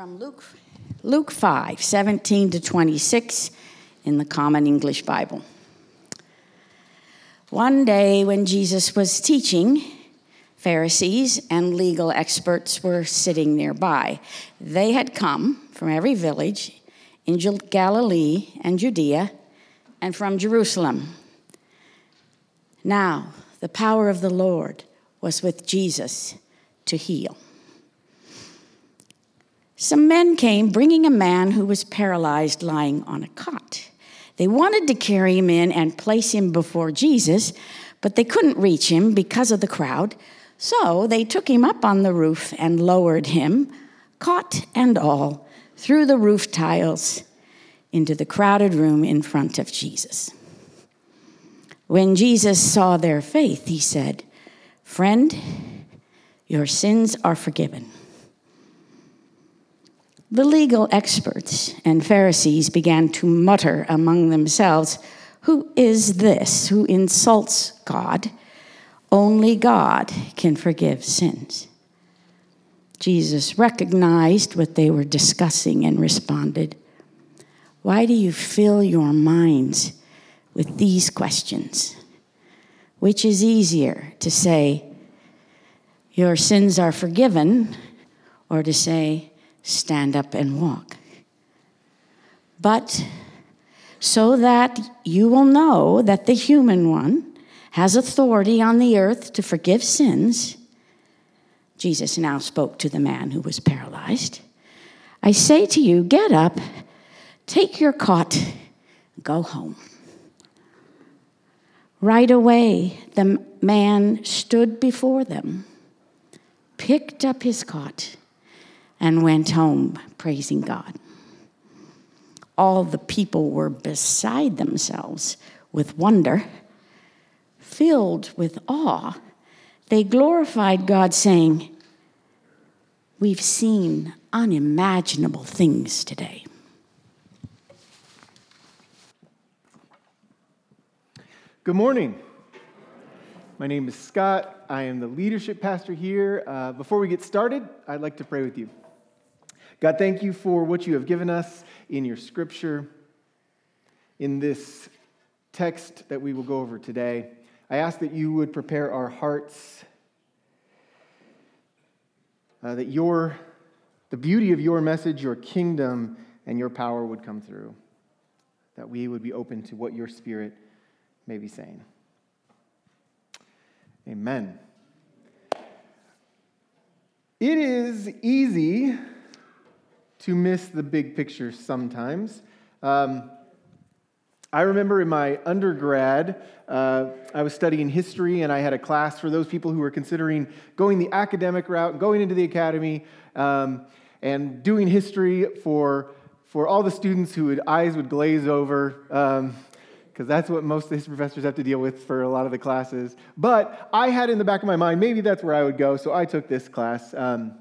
from Luke, Luke 5 17 to 26 in the Common English Bible. One day when Jesus was teaching, Pharisees and legal experts were sitting nearby. They had come from every village in Galilee and Judea and from Jerusalem. Now, the power of the Lord was with Jesus to heal. Some men came bringing a man who was paralyzed lying on a cot. They wanted to carry him in and place him before Jesus, but they couldn't reach him because of the crowd. So they took him up on the roof and lowered him, cot and all, through the roof tiles into the crowded room in front of Jesus. When Jesus saw their faith, he said, Friend, your sins are forgiven. The legal experts and Pharisees began to mutter among themselves, Who is this who insults God? Only God can forgive sins. Jesus recognized what they were discussing and responded, Why do you fill your minds with these questions? Which is easier to say, Your sins are forgiven, or to say, stand up and walk. But so that you will know that the human one has authority on the earth to forgive sins, Jesus now spoke to the man who was paralyzed. I say to you, get up, take your cot, go home. Right away, the man stood before them, picked up his cot, and went home praising God. All the people were beside themselves with wonder, filled with awe. They glorified God, saying, We've seen unimaginable things today. Good morning. My name is Scott. I am the leadership pastor here. Uh, before we get started, I'd like to pray with you. God, thank you for what you have given us in your scripture, in this text that we will go over today. I ask that you would prepare our hearts, uh, that your, the beauty of your message, your kingdom, and your power would come through, that we would be open to what your spirit may be saying. Amen. It is easy to miss the big picture sometimes. Um, I remember in my undergrad, uh, I was studying history, and I had a class for those people who were considering going the academic route, going into the academy, um, and doing history for, for all the students who would, eyes would glaze over, because um, that's what most history professors have to deal with for a lot of the classes. But I had in the back of my mind, maybe that's where I would go, so I took this class. Um,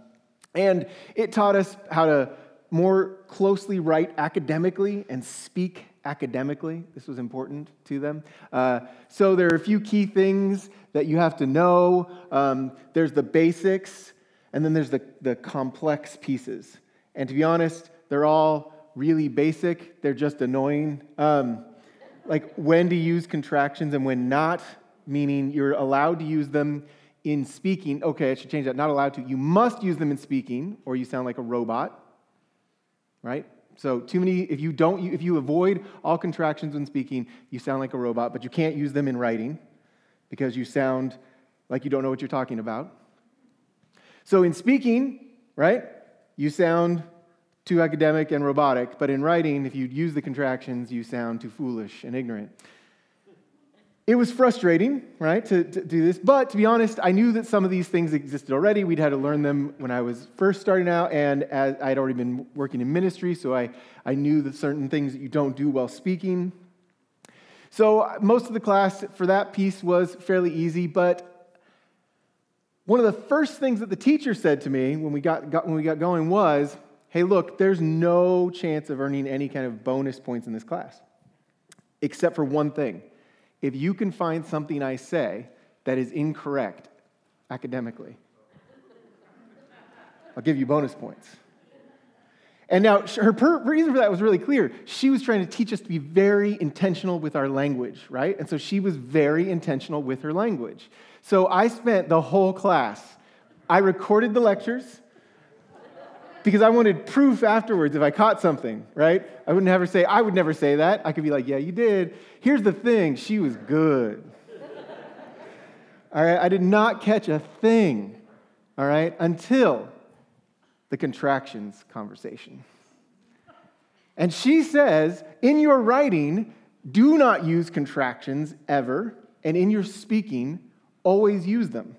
and it taught us how to more closely write academically and speak academically. This was important to them. Uh, so there are a few key things that you have to know. Um, there's the basics, and then there's the, the complex pieces. And to be honest, they're all really basic, they're just annoying. Um, like when to use contractions and when not, meaning you're allowed to use them in speaking. Okay, I should change that. Not allowed to. You must use them in speaking, or you sound like a robot right? So too many, if you don't, if you avoid all contractions when speaking, you sound like a robot, but you can't use them in writing because you sound like you don't know what you're talking about. So in speaking, right, you sound too academic and robotic, but in writing, if you use the contractions, you sound too foolish and ignorant. It was frustrating, right, to, to, do this. But to be honest, I knew that some of these things existed already. We'd had to learn them when I was first starting out, and I'd already been working in ministry, so I, I knew that certain things that you don't do while speaking. So most of the class for that piece was fairly easy, but one of the first things that the teacher said to me when we got, got when we got going was, hey, look, there's no chance of earning any kind of bonus points in this class, except for one thing if you can find something I say that is incorrect academically, I'll give you bonus points. And now her per- reason for that was really clear. She was trying to teach us to be very intentional with our language, right? And so she was very intentional with her language. So I spent the whole class, I recorded the lectures because I wanted proof afterwards if I caught something, right? I wouldn't have her say, I would never say that. I could be like, yeah, you did. Here's the thing she was good. all right, I did not catch a thing, all right, until the contractions conversation. And she says, in your writing, do not use contractions ever, and in your speaking, always use them.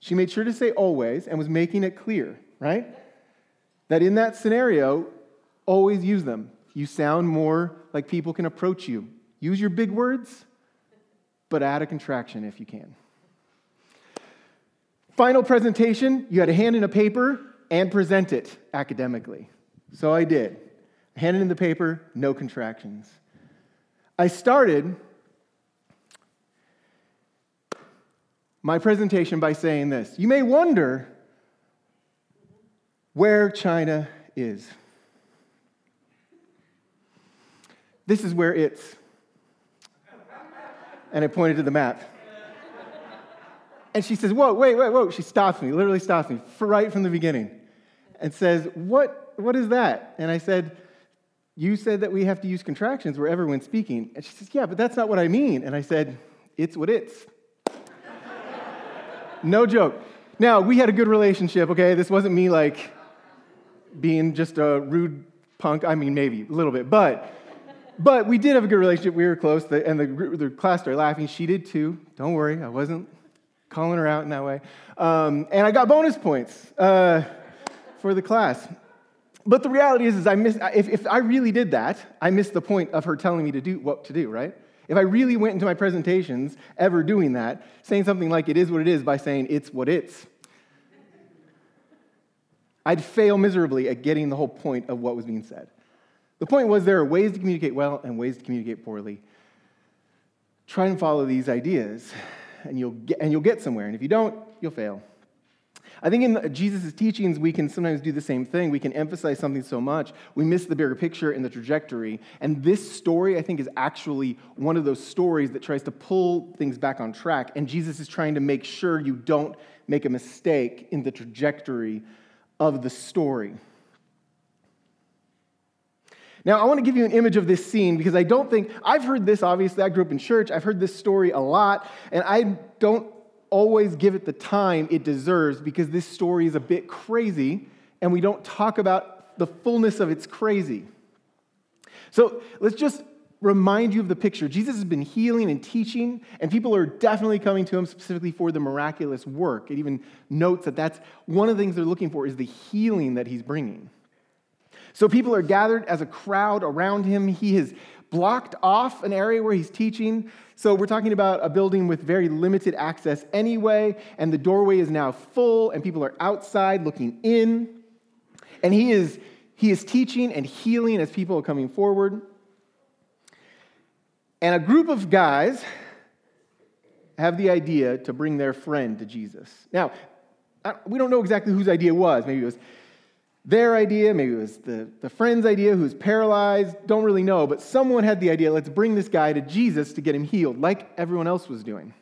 She made sure to say always and was making it clear, right? That in that scenario, always use them. You sound more like people can approach you. Use your big words, but add a contraction if you can. Final presentation, you had a hand in a paper and present it academically. So I did. Handed in the paper, no contractions. I started my presentation by saying this You may wonder where China is. This is where it's. And I pointed to the map. And she says, Whoa, wait, wait, whoa. She stops me, literally stops me right from the beginning and says, What, what is that? And I said, You said that we have to use contractions where everyone's speaking. And she says, Yeah, but that's not what I mean. And I said, It's what it's. no joke. Now, we had a good relationship, okay? This wasn't me like being just a rude punk. I mean, maybe a little bit, but. But we did have a good relationship. We were close, and the, the class started laughing. She did too. Don't worry, I wasn't calling her out in that way. Um, and I got bonus points. Uh, for the class. But the reality is, is I miss, if, if I really did that, I missed the point of her telling me to do what to do, right? If I really went into my presentations ever doing that, saying something like it is what it is by saying it's what it's, I'd fail miserably at getting the whole point of what was being said. The point was there are ways to communicate well and ways to communicate poorly. Try and follow these ideas, and you'll get, and you'll get somewhere. And if you don't, you'll fail. I think in Jesus' teachings, we can sometimes do the same thing. We can emphasize something so much, we miss the bigger picture and the trajectory. And this story, I think, is actually one of those stories that tries to pull things back on track. And Jesus is trying to make sure you don't make a mistake in the trajectory of the story. Now, I want to give you an image of this scene because I don't think, I've heard this, obviously, I grew up in church, I've heard this story a lot, and I don't always give it the time it deserves because this story is a bit crazy and we don't talk about the fullness of its crazy. So let's just remind you of the picture. Jesus has been healing and teaching, and people are definitely coming to him specifically for the miraculous work. It even notes that that's one of the things they're looking for is the healing that he's bringing. So people are gathered as a crowd around him. He has blocked off an area where he's teaching. So we're talking about a building with very limited access anyway, and the doorway is now full, and people are outside looking in. And he is, he is teaching and healing as people are coming forward. And a group of guys have the idea to bring their friend to Jesus. Now, we don't know exactly whose idea it was. Maybe it was their idea, maybe it was the, the friend's idea who's paralyzed, don't really know, but someone had the idea let's bring this guy to Jesus to get him healed, like everyone else was doing.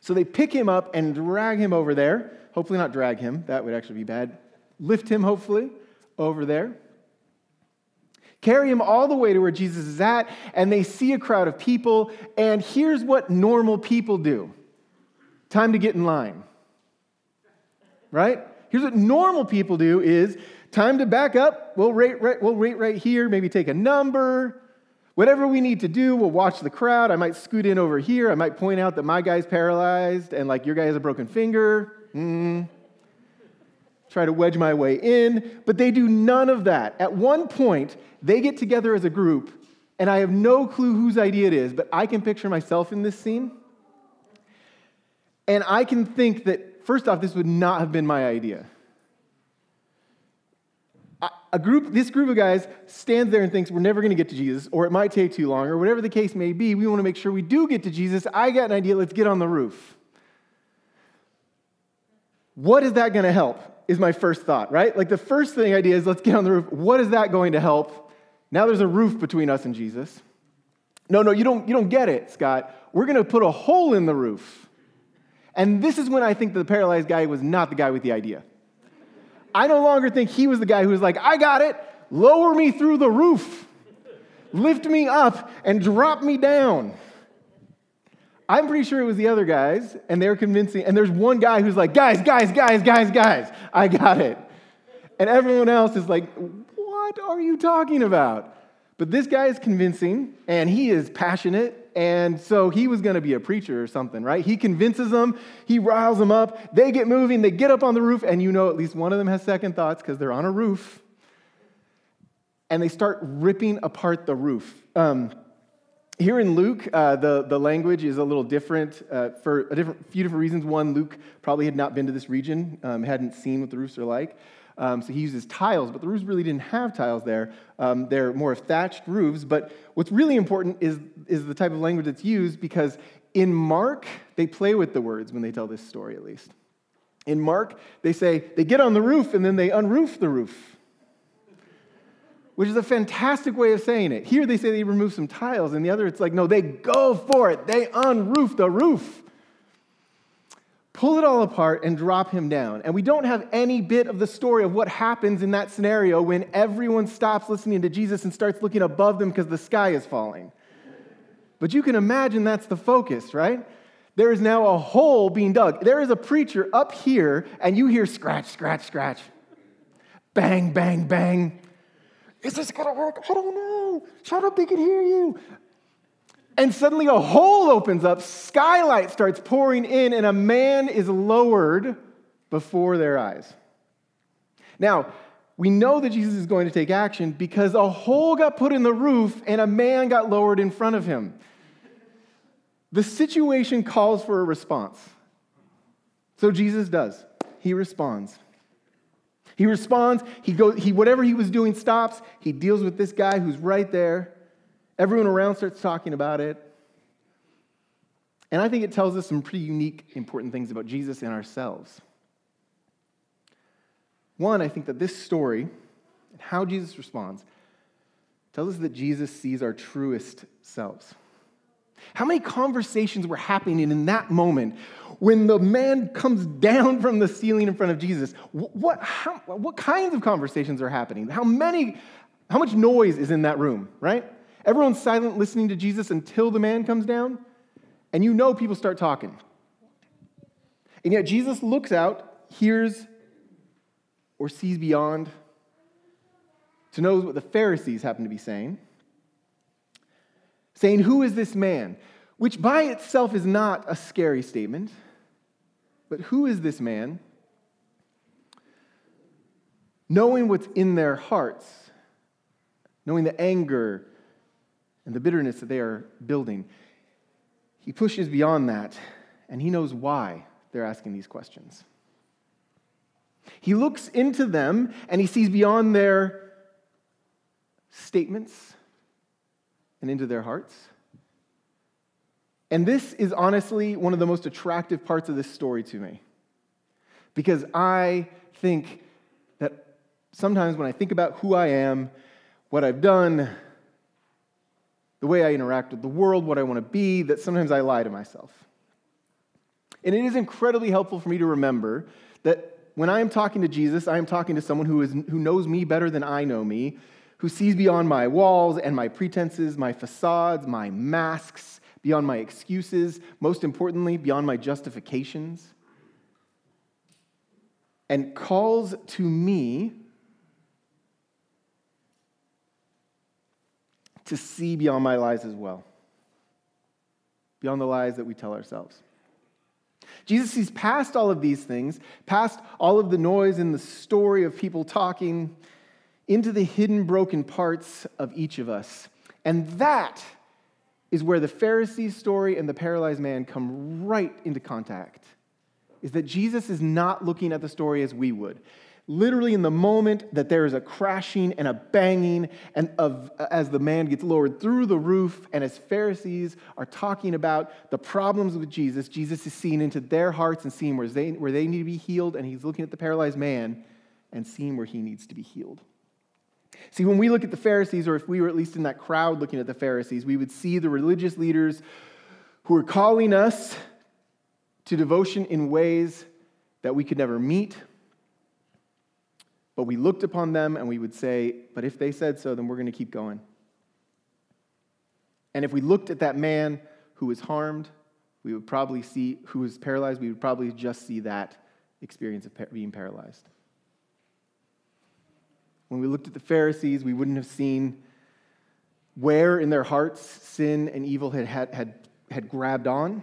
So they pick him up and drag him over there. Hopefully, not drag him, that would actually be bad. Lift him, hopefully, over there. Carry him all the way to where Jesus is at, and they see a crowd of people, and here's what normal people do time to get in line. Right? Here's what normal people do is time to back up. We'll rate, right, we'll rate right here, maybe take a number. Whatever we need to do, we'll watch the crowd. I might scoot in over here. I might point out that my guy's paralyzed and like your guy has a broken finger. Mm. Try to wedge my way in. But they do none of that. At one point, they get together as a group, and I have no clue whose idea it is, but I can picture myself in this scene. And I can think that first off, this would not have been my idea. A group, this group of guys stands there and thinks we're never going to get to Jesus, or it might take too long, or whatever the case may be. We want to make sure we do get to Jesus. I got an idea. Let's get on the roof. What is that going to help? Is my first thought, right? Like the first thing idea is let's get on the roof. What is that going to help? Now there's a roof between us and Jesus. No, no, you don't, you don't get it, Scott. We're going to put a hole in the roof. And this is when I think the paralyzed guy was not the guy with the idea. I no longer think he was the guy who was like, I got it, lower me through the roof, lift me up, and drop me down. I'm pretty sure it was the other guys, and they're convincing. And there's one guy who's like, guys, guys, guys, guys, guys, I got it. And everyone else is like, what are you talking about? But this guy is convincing, and he is passionate, and so he was going to be a preacher or something, right? He convinces them, he riles them up, they get moving, they get up on the roof, and you know at least one of them has second thoughts because they're on a roof, and they start ripping apart the roof. Um, here in Luke, uh, the, the language is a little different uh, for a different, few different reasons. One, Luke probably had not been to this region, um, hadn't seen what the roofs are like. Um, so he uses tiles, but the roofs really didn't have tiles there. Um, they're more of thatched roofs. But what's really important is, is the type of language that's used because in Mark, they play with the words when they tell this story, at least. In Mark, they say they get on the roof and then they unroof the roof, which is a fantastic way of saying it. Here they say they remove some tiles, and the other it's like, no, they go for it. They unroof the roof pull it all apart and drop him down. And we don't have any bit of the story of what happens in that scenario when everyone stops listening to Jesus and starts looking above them because the sky is falling. But you can imagine that's the focus, right? There is now a hole being dug. There is a preacher up here, and you hear scratch, scratch, scratch. Bang, bang, bang. Is this gonna work? I don't know. Shut up, they can hear you. And suddenly a hole opens up, skylight starts pouring in, and a man is lowered before their eyes. Now, we know that Jesus is going to take action because a hole got put in the roof and a man got lowered in front of him. The situation calls for a response. So Jesus does. He responds. He responds, he goes, he, whatever he was doing stops, he deals with this guy who's right there. Everyone around starts talking about it. And I think it tells us some pretty unique, important things about Jesus and ourselves. One, I think that this story and how Jesus responds tells us that Jesus sees our truest selves. How many conversations were happening in that moment when the man comes down from the ceiling in front of Jesus? What, how, what kinds of conversations are happening? How many, how much noise is in that room, right? Everyone's silent listening to Jesus until the man comes down, and you know people start talking. And yet Jesus looks out, hears, or sees beyond to know what the Pharisees happen to be saying, saying, Who is this man? Which by itself is not a scary statement, but who is this man? Knowing what's in their hearts, knowing the anger and the bitterness that they are building. He pushes beyond that, and he knows why they're asking these questions. He looks into them and he sees beyond their statements and into their hearts. And this is honestly one of the most attractive parts of this story to me. Because I think that sometimes when I think about who I am, what I've done, the way I interact with the world, what I want to be, that sometimes I lie to myself. And it is incredibly helpful for me to remember that when I am talking to Jesus, I am talking to someone who, is, who knows me better than I know me, who sees beyond my walls and my pretenses, my facades, my masks, beyond my excuses, most importantly, beyond my justifications, and calls to me to see beyond my lies as well, beyond the lies that we tell ourselves. Jesus sees past all of these things, past all of the noise and the story of people talking, into the hidden, broken parts of each of us. And that is where the Pharisees' story and the paralyzed man come right into contact. Is that Jesus is not looking at the story as we would. literally in the moment that there is a crashing and a banging and of as the man gets lowered through the roof and as pharisees are talking about the problems with jesus jesus is seeing into their hearts and seeing where they, where they need to be healed and he's looking at the paralyzed man and seeing where he needs to be healed see when we look at the pharisees or if we were at least in that crowd looking at the pharisees we would see the religious leaders who are calling us to devotion in ways that we could never meet but we looked upon them and we would say, But if they said so, then we're going to keep going. And if we looked at that man who was harmed, we would probably see, who was paralyzed, we would probably just see that experience of being paralyzed. When we looked at the Pharisees, we wouldn't have seen where in their hearts sin and evil had, had, had, had grabbed on.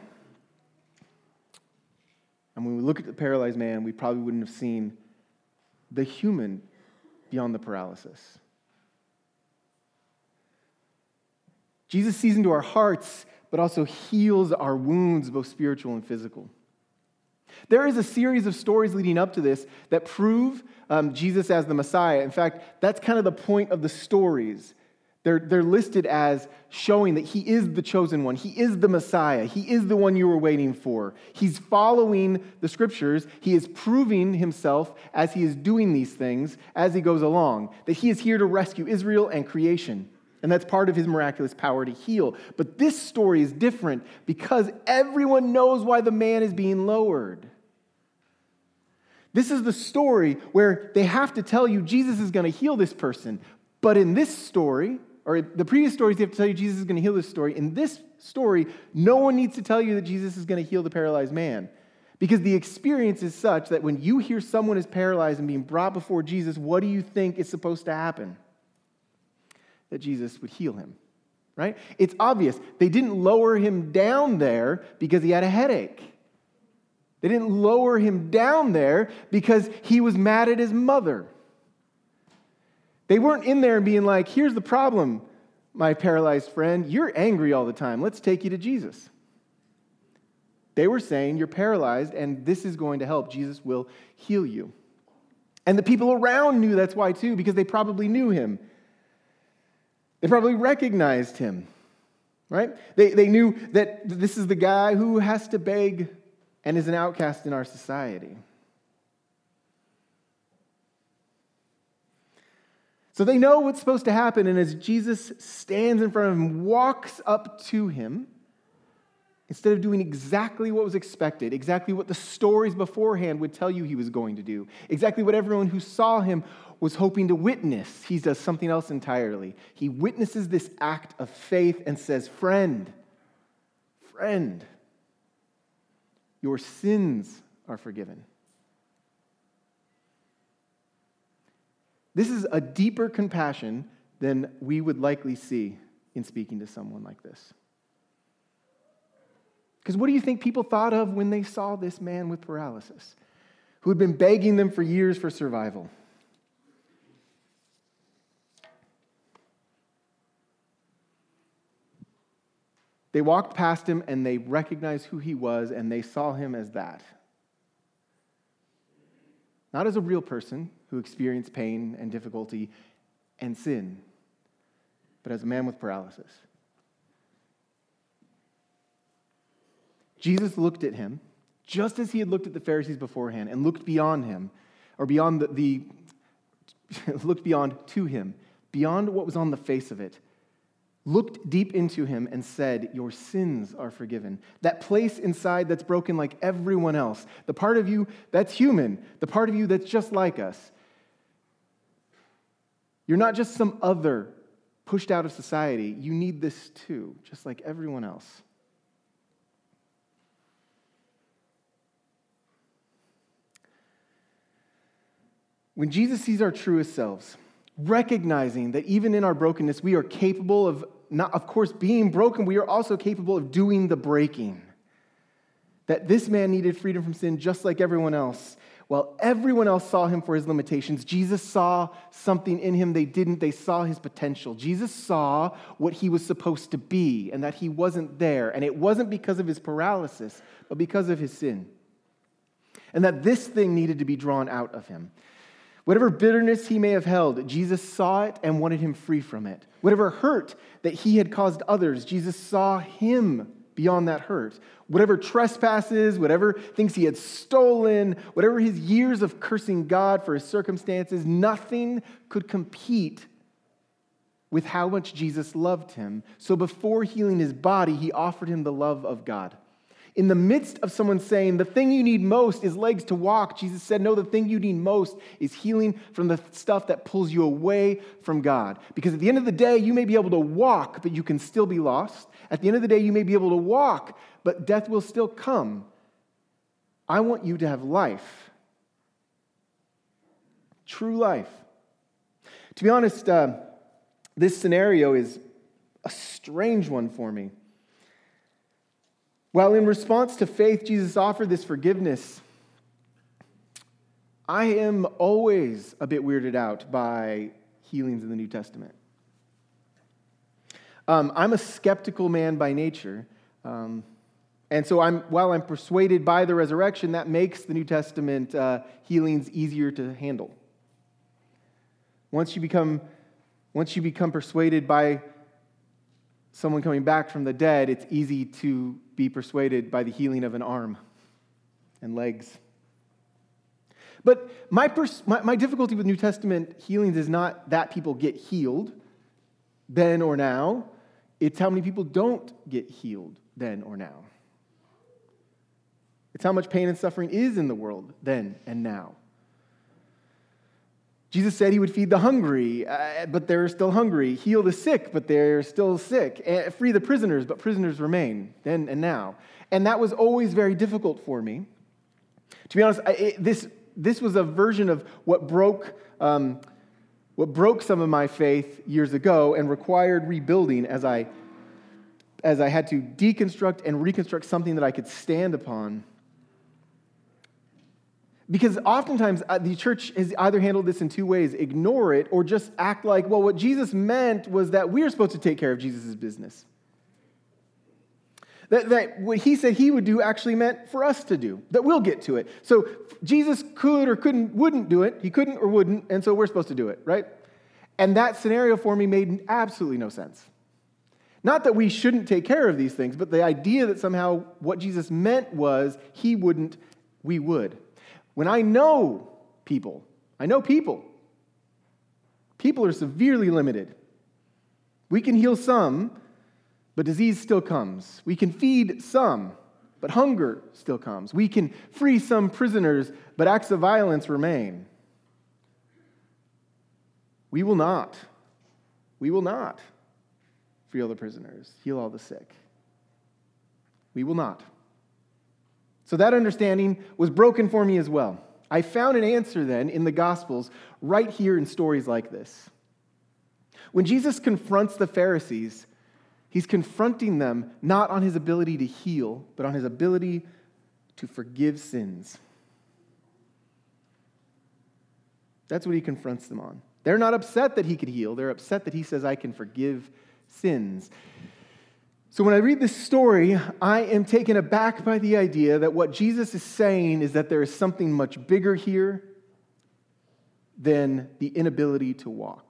And when we look at the paralyzed man, we probably wouldn't have seen the human beyond the paralysis. Jesus sees into our hearts, but also heals our wounds, both spiritual and physical. There is a series of stories leading up to this that prove um, Jesus as the Messiah. In fact, that's kind of the point of the stories they're, they're listed as showing that he is the chosen one. He is the Messiah. He is the one you were waiting for. He's following the scriptures. He is proving himself as he is doing these things as he goes along, that he is here to rescue Israel and creation. And that's part of his miraculous power to heal. But this story is different because everyone knows why the man is being lowered. This is the story where they have to tell you Jesus is going to heal this person. But in this story, or the previous stories, they have to tell you Jesus is going to heal this story. In this story, no one needs to tell you that Jesus is going to heal the paralyzed man. Because the experience is such that when you hear someone is paralyzed and being brought before Jesus, what do you think is supposed to happen? That Jesus would heal him, right? It's obvious. They didn't lower him down there because he had a headache. They didn't lower him down there because he was mad at his mother. They weren't in there being like, here's the problem, my paralyzed friend. You're angry all the time. Let's take you to Jesus. They were saying, You're paralyzed, and this is going to help. Jesus will heal you. And the people around knew that's why, too, because they probably knew him. They probably recognized him, right? They, they knew that this is the guy who has to beg and is an outcast in our society. So they know what's supposed to happen. And as Jesus stands in front of him, walks up to him, instead of doing exactly what was expected, exactly what the stories beforehand would tell you he was going to do, exactly what everyone who saw him was hoping to witness, he does something else entirely. He witnesses this act of faith and says, Friend, friend, your sins are forgiven. This is a deeper compassion than we would likely see in speaking to someone like this. Because what do you think people thought of when they saw this man with paralysis, who had been begging them for years for survival? They walked past him and they recognized who he was and they saw him as that. Not as a real person, who experienced pain and difficulty and sin, but as a man with paralysis. Jesus looked at him just as he had looked at the Pharisees beforehand and looked beyond him, or beyond the, the looked beyond to him, beyond what was on the face of it, looked deep into him and said, Your sins are forgiven. That place inside that's broken like everyone else, the part of you that's human, the part of you that's just like us, you're not just some other pushed out of society. You need this too, just like everyone else. When Jesus sees our truest selves, recognizing that even in our brokenness, we are capable of, not, of course, being broken, we are also capable of doing the breaking. That this man needed freedom from sin just like everyone else. While everyone else saw him for his limitations, Jesus saw something in him they didn't. They saw his potential. Jesus saw what he was supposed to be and that he wasn't there. And it wasn't because of his paralysis, but because of his sin. And that this thing needed to be drawn out of him. Whatever bitterness he may have held, Jesus saw it and wanted him free from it. Whatever hurt that he had caused others, Jesus saw him beyond that hurt. Whatever trespasses, whatever things he had stolen, whatever his years of cursing God for his circumstances, nothing could compete with how much Jesus loved him. So before healing his body, he offered him the love of God. In the midst of someone saying, the thing you need most is legs to walk, Jesus said, no, the thing you need most is healing from the stuff that pulls you away from God. Because at the end of the day, you may be able to walk, but you can still be lost. At the end of the day, you may be able to walk, but death will still come. I want you to have life. True life. To be honest, uh, this scenario is a strange one for me. While in response to faith, Jesus offered this forgiveness, I am always a bit weirded out by healings in the New Testament. Um, I'm a skeptical man by nature. Um, and so, I'm, while I'm persuaded by the resurrection, that makes the New Testament uh, healings easier to handle. Once you become, once you become persuaded by someone coming back from the dead, it's easy to be persuaded by the healing of an arm and legs. But my, pers- my, my, difficulty with New Testament healings is not that people get healed then or now, it's how many people don't get healed then or now. It's how much pain and suffering is in the world then and now. Jesus said he would feed the hungry, uh, but they're still hungry. Heal the sick, but they're still sick. Uh, free the prisoners, but prisoners remain then and now. And that was always very difficult for me. To be honest, I, it, this, this was a version of what broke, um, what broke some of my faith years ago and required rebuilding as I, as I had to deconstruct and reconstruct something that I could stand upon. Because oftentimes uh, the church has either handled this in two ways ignore it or just act like, well, what Jesus meant was that we're supposed to take care of Jesus' business. That, that what he said he would do actually meant for us to do, that we'll get to it. So Jesus could or couldn't, wouldn't do it. He couldn't or wouldn't, and so we're supposed to do it, right? And that scenario for me made absolutely no sense. Not that we shouldn't take care of these things, but the idea that somehow what Jesus meant was he wouldn't, we would. When I know people, I know people. People are severely limited. We can heal some, but disease still comes. We can feed some, but hunger still comes. We can free some prisoners, but acts of violence remain. We will not. We will not free all the prisoners, heal all the sick. We will not. So that understanding was broken for me as well. I found an answer then in the Gospels right here in stories like this. When Jesus confronts the Pharisees, he's confronting them not on his ability to heal, but on his ability to forgive sins. That's what he confronts them on. They're not upset that he could heal, they're upset that he says, I can forgive sins. So when I read this story, I am taken aback by the idea that what Jesus is saying is that there is something much bigger here than the inability to walk.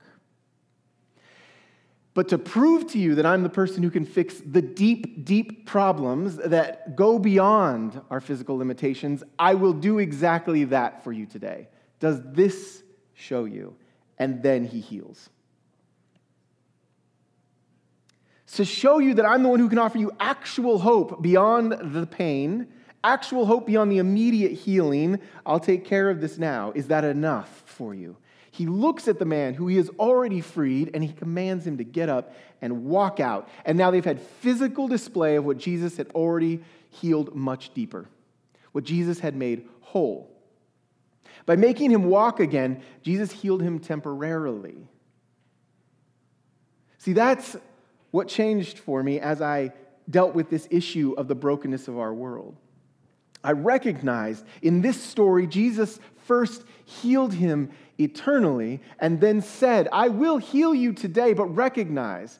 But to prove to you that I'm the person who can fix the deep, deep problems that go beyond our physical limitations, I will do exactly that for you today. Does this show you? And then he heals. To show you that I'm the one who can offer you actual hope beyond the pain, actual hope beyond the immediate healing. I'll take care of this now. Is that enough for you? He looks at the man who he has already freed and he commands him to get up and walk out. And now they've had physical display of what Jesus had already healed much deeper, what Jesus had made whole. By making him walk again, Jesus healed him temporarily. See, that's what changed for me as I dealt with this issue of the brokenness of our world? I recognized in this story, Jesus first healed him eternally and then said, I will heal you today, but recognize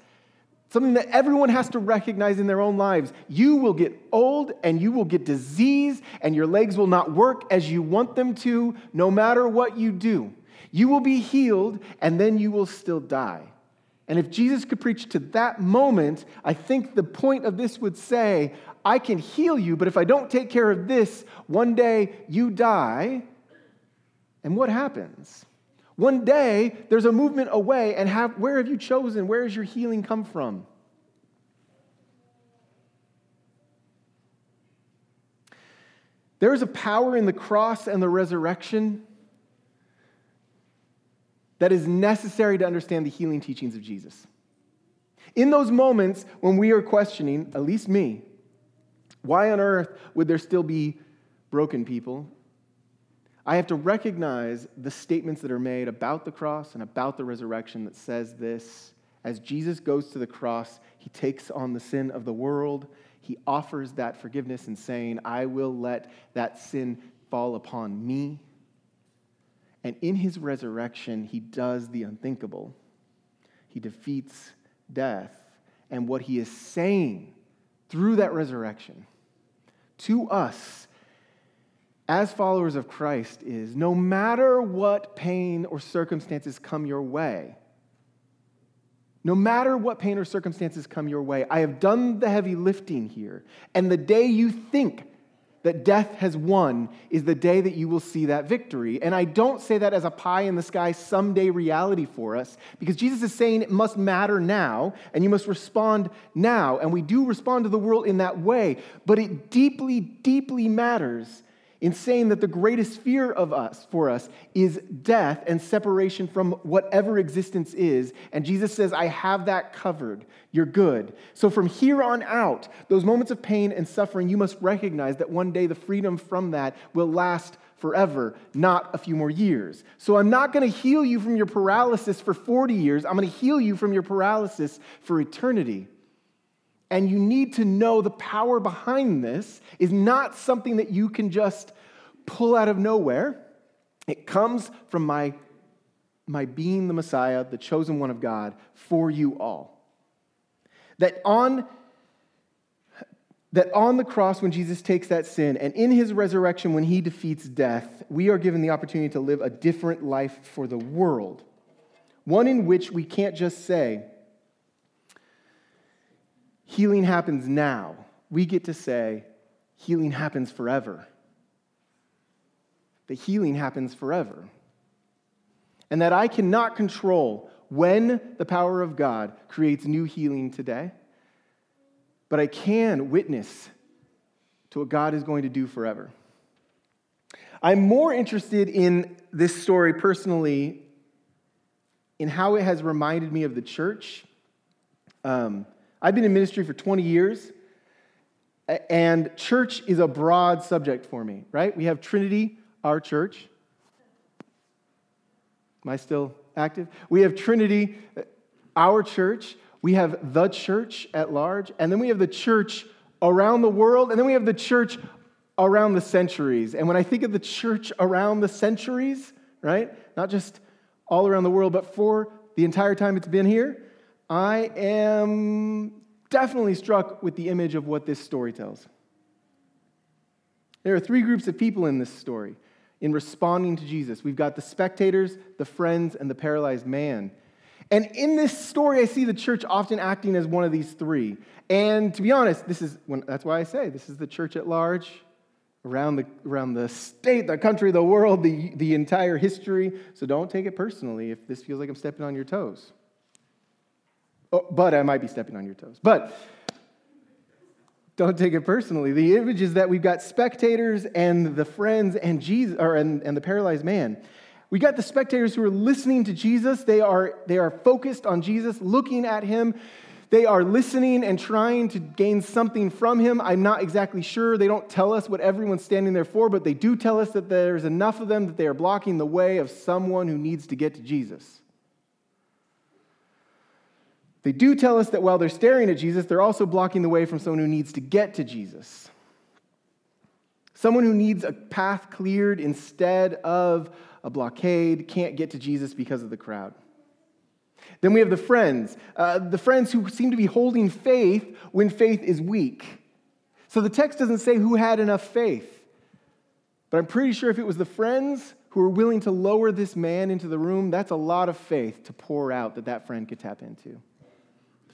something that everyone has to recognize in their own lives. You will get old and you will get disease, and your legs will not work as you want them to, no matter what you do. You will be healed, and then you will still die. And if Jesus could preach to that moment, I think the point of this would say, I can heal you, but if I don't take care of this, one day you die. And what happens? One day there's a movement away, and have, where have you chosen? Where has your healing come from? There is a power in the cross and the resurrection that is necessary to understand the healing teachings of Jesus. In those moments when we are questioning, at least me, why on earth would there still be broken people? I have to recognize the statements that are made about the cross and about the resurrection that says this. As Jesus goes to the cross, he takes on the sin of the world he offers that forgiveness and saying, I will let that sin fall upon me. And in his resurrection, he does the unthinkable. He defeats death. And what he is saying through that resurrection to us as followers of Christ is no matter what pain or circumstances come your way, no matter what pain or circumstances come your way, I have done the heavy lifting here. And the day you think that death has won is the day that you will see that victory. And I don't say that as a pie in the sky someday reality for us, because Jesus is saying it must matter now, and you must respond now. And we do respond to the world in that way, but it deeply, deeply matters in saying that the greatest fear of us for us is death and separation from whatever existence is. And jesus says i have that covered. You're good. So from here on out those moments of pain and suffering you must recognize that one day the freedom from that will last forever not a few more years. So i'm not going to heal you from your paralysis for 40 years. I'm going to heal you from your paralysis for eternity and you need to know the power behind this is not something that you can just pull out of nowhere. It comes from my, my being the Messiah, the chosen one of God, for you all. That on, that on the cross, when Jesus takes that sin, and in his resurrection, when he defeats death, we are given the opportunity to live a different life for the world. One in which we can't just say, healing happens now. We get to say, healing happens forever. The healing happens forever. And that I cannot control when the power of God creates new healing today, but I can witness to what God is going to do forever. I'm more interested in this story personally in how it has reminded me of the church. Um, I've been in ministry for 20 years, and church is a broad subject for me, right? We have Trinity, our church. Am I still active? We have Trinity, uh, our church. We have the church at large. And then we have the church around the world. And then we have the church around the centuries. And when I think of the church around the centuries, right, not just all around the world, but for the entire time it's been here, I am definitely struck with the image of what this story tells. There are three groups of people in this story in responding to Jesus. We've got the spectators, the friends, and the paralyzed man. And in this story, I see the church often acting as one of these three. And to be honest, this is when, that's why I say this is the church at large, around the, around the state, the country, the world, the, the entire history. So don't take it personally if this feels like I'm stepping on your toes. Oh, but I might be stepping on your toes. But don't take it personally. The image is that we've got spectators and the friends and Jesus or and, and the paralyzed man. We got the spectators who are listening to Jesus. They are, they are focused on Jesus, looking at him. They are listening and trying to gain something from him. I'm not exactly sure. They don't tell us what everyone's standing there for, but they do tell us that there's enough of them that they are blocking the way of someone who needs to get to Jesus. They do tell us that while they're staring at Jesus, they're also blocking the way from someone who needs to get to Jesus. Someone who needs a path cleared instead of a blockade, can't get to Jesus because of the crowd. Then we have the friends, uh, the friends who seem to be holding faith when faith is weak. So the text doesn't say who had enough faith, but I'm pretty sure if it was the friends, who were willing to lower this man into the room, that's a lot of faith to pour out that that friend could tap into.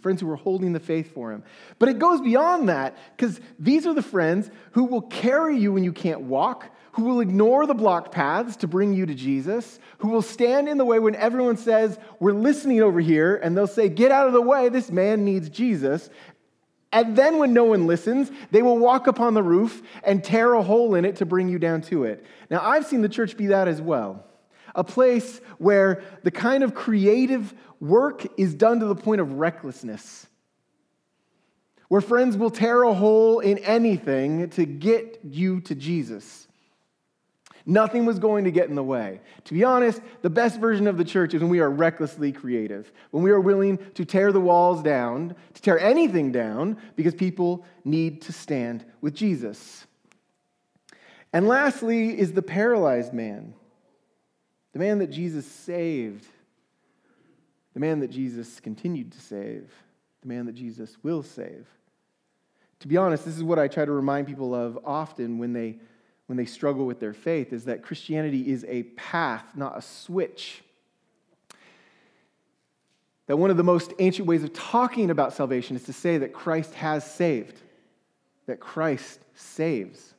Friends who are holding the faith for him. But it goes beyond that because these are the friends who will carry you when you can't walk, who will ignore the blocked paths to bring you to Jesus, who will stand in the way when everyone says, We're listening over here, and they'll say, Get out of the way, this man needs Jesus. And then, when no one listens, they will walk upon the roof and tear a hole in it to bring you down to it. Now, I've seen the church be that as well a place where the kind of creative work is done to the point of recklessness where friends will tear a hole in anything to get you to Jesus. Nothing was going to get in the way. To be honest, the best version of the church is when we are recklessly creative, when we are willing to tear the walls down, to tear anything down, because people need to stand with Jesus. And lastly is the paralyzed man, the man that Jesus saved, the man that Jesus continued to save, the man that Jesus will save. To be honest, this is what I try to remind people of often when they when they struggle with their faith is that Christianity is a path, not a switch. That one of the most ancient ways of talking about salvation is to say that Christ has saved, that Christ saves,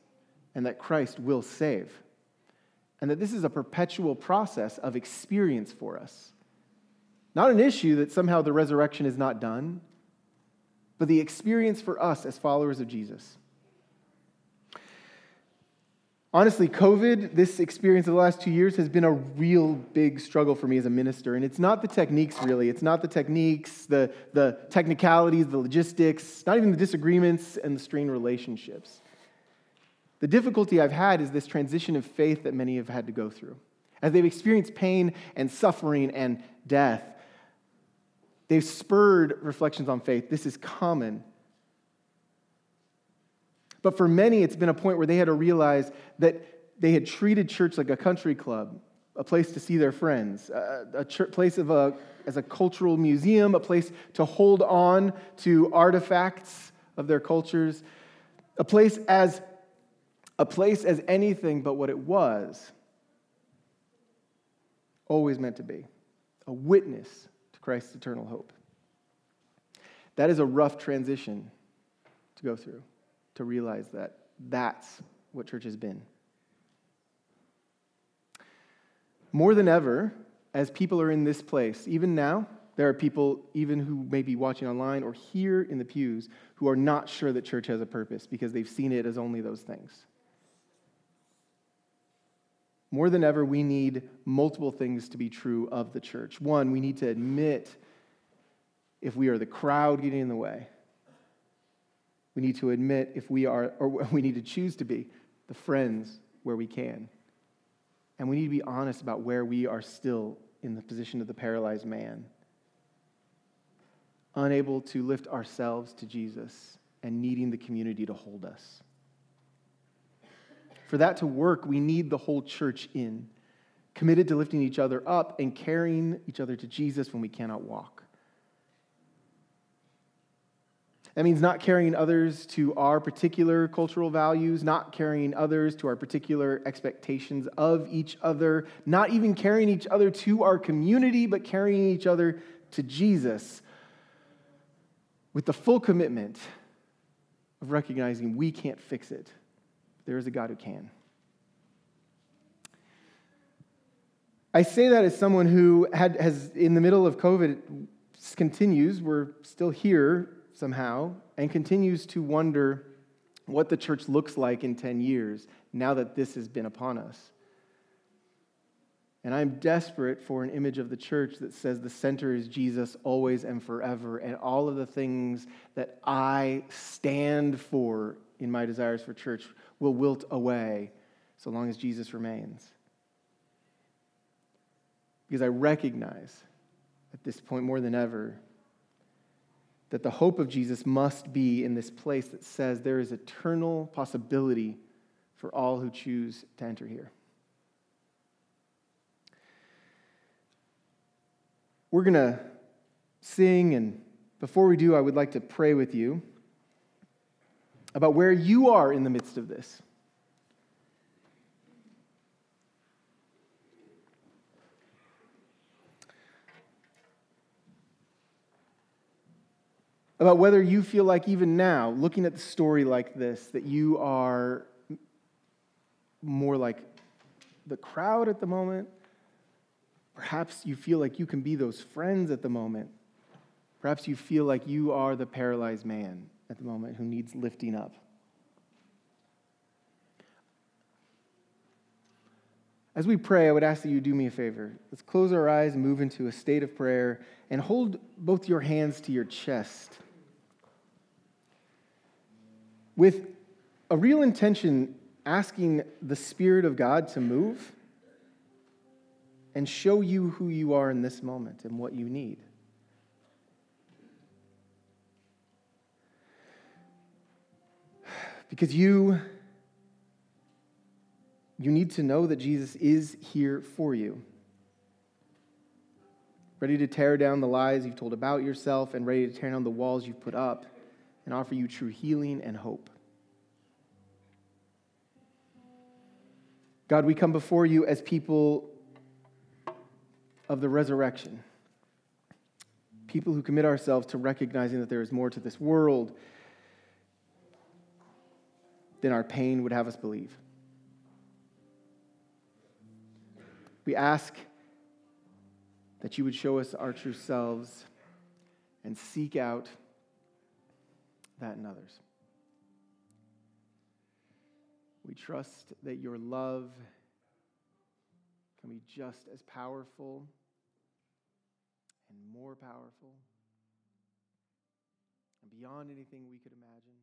and that Christ will save. And that this is a perpetual process of experience for us. Not an issue that somehow the resurrection is not done, but the experience for us as followers of Jesus. Honestly, COVID, this experience of the last two years, has been a real big struggle for me as a minister. And it's not the techniques, really. It's not the techniques, the, the technicalities, the logistics, not even the disagreements and the strained relationships. The difficulty I've had is this transition of faith that many have had to go through. As they've experienced pain and suffering and death, they've spurred reflections on faith. This is common. But for many, it's been a point where they had to realize that they had treated church like a country club, a place to see their friends, a, a place of a, as a cultural museum, a place to hold on to artifacts of their cultures, a place as a place as anything but what it was always meant to be a witness to Christ's eternal hope. That is a rough transition to go through to realize that that's what church has been. More than ever, as people are in this place, even now, there are people, even who may be watching online or here in the pews, who are not sure that church has a purpose because they've seen it as only those things. More than ever, we need multiple things to be true of the church. One, we need to admit if we are the crowd getting in the way. We need to admit if we are, or we need to choose to be, the friends where we can. And we need to be honest about where we are still in the position of the paralyzed man, unable to lift ourselves to Jesus and needing the community to hold us. For that to work, we need the whole church in, committed to lifting each other up and carrying each other to Jesus when we cannot walk. That means not carrying others to our particular cultural values, not carrying others to our particular expectations of each other, not even carrying each other to our community, but carrying each other to Jesus with the full commitment of recognizing we can't fix it. There is a God who can. I say that as someone who had, has, in the middle of COVID, continues, we're still here somehow and continues to wonder what the church looks like in 10 years now that this has been upon us. And I'm desperate for an image of the church that says the center is Jesus always and forever, and all of the things that I stand for in my desires for church will wilt away so long as Jesus remains. Because I recognize at this point more than ever that the hope of Jesus must be in this place that says there is eternal possibility for all who choose to enter here. We're going to sing, and before we do, I would like to pray with you about where you are in the midst of this. About whether you feel like, even now, looking at the story like this, that you are more like the crowd at the moment. Perhaps you feel like you can be those friends at the moment. Perhaps you feel like you are the paralyzed man at the moment who needs lifting up. As we pray, I would ask that you do me a favor. Let's close our eyes and move into a state of prayer and hold both your hands to your chest. With a real intention, asking the Spirit of God to move and show you who you are in this moment and what you need. Because you you need to know that Jesus is here for you. Ready to tear down the lies you've told about yourself and ready to tear down the walls you've put up and offer you true healing and hope. God, we come before you as people of the resurrection, people who commit ourselves to recognizing that there is more to this world than our pain would have us believe. We ask that you would show us our true selves and seek out that in others. We trust that your love can be just as powerful and more powerful and beyond anything we could imagine.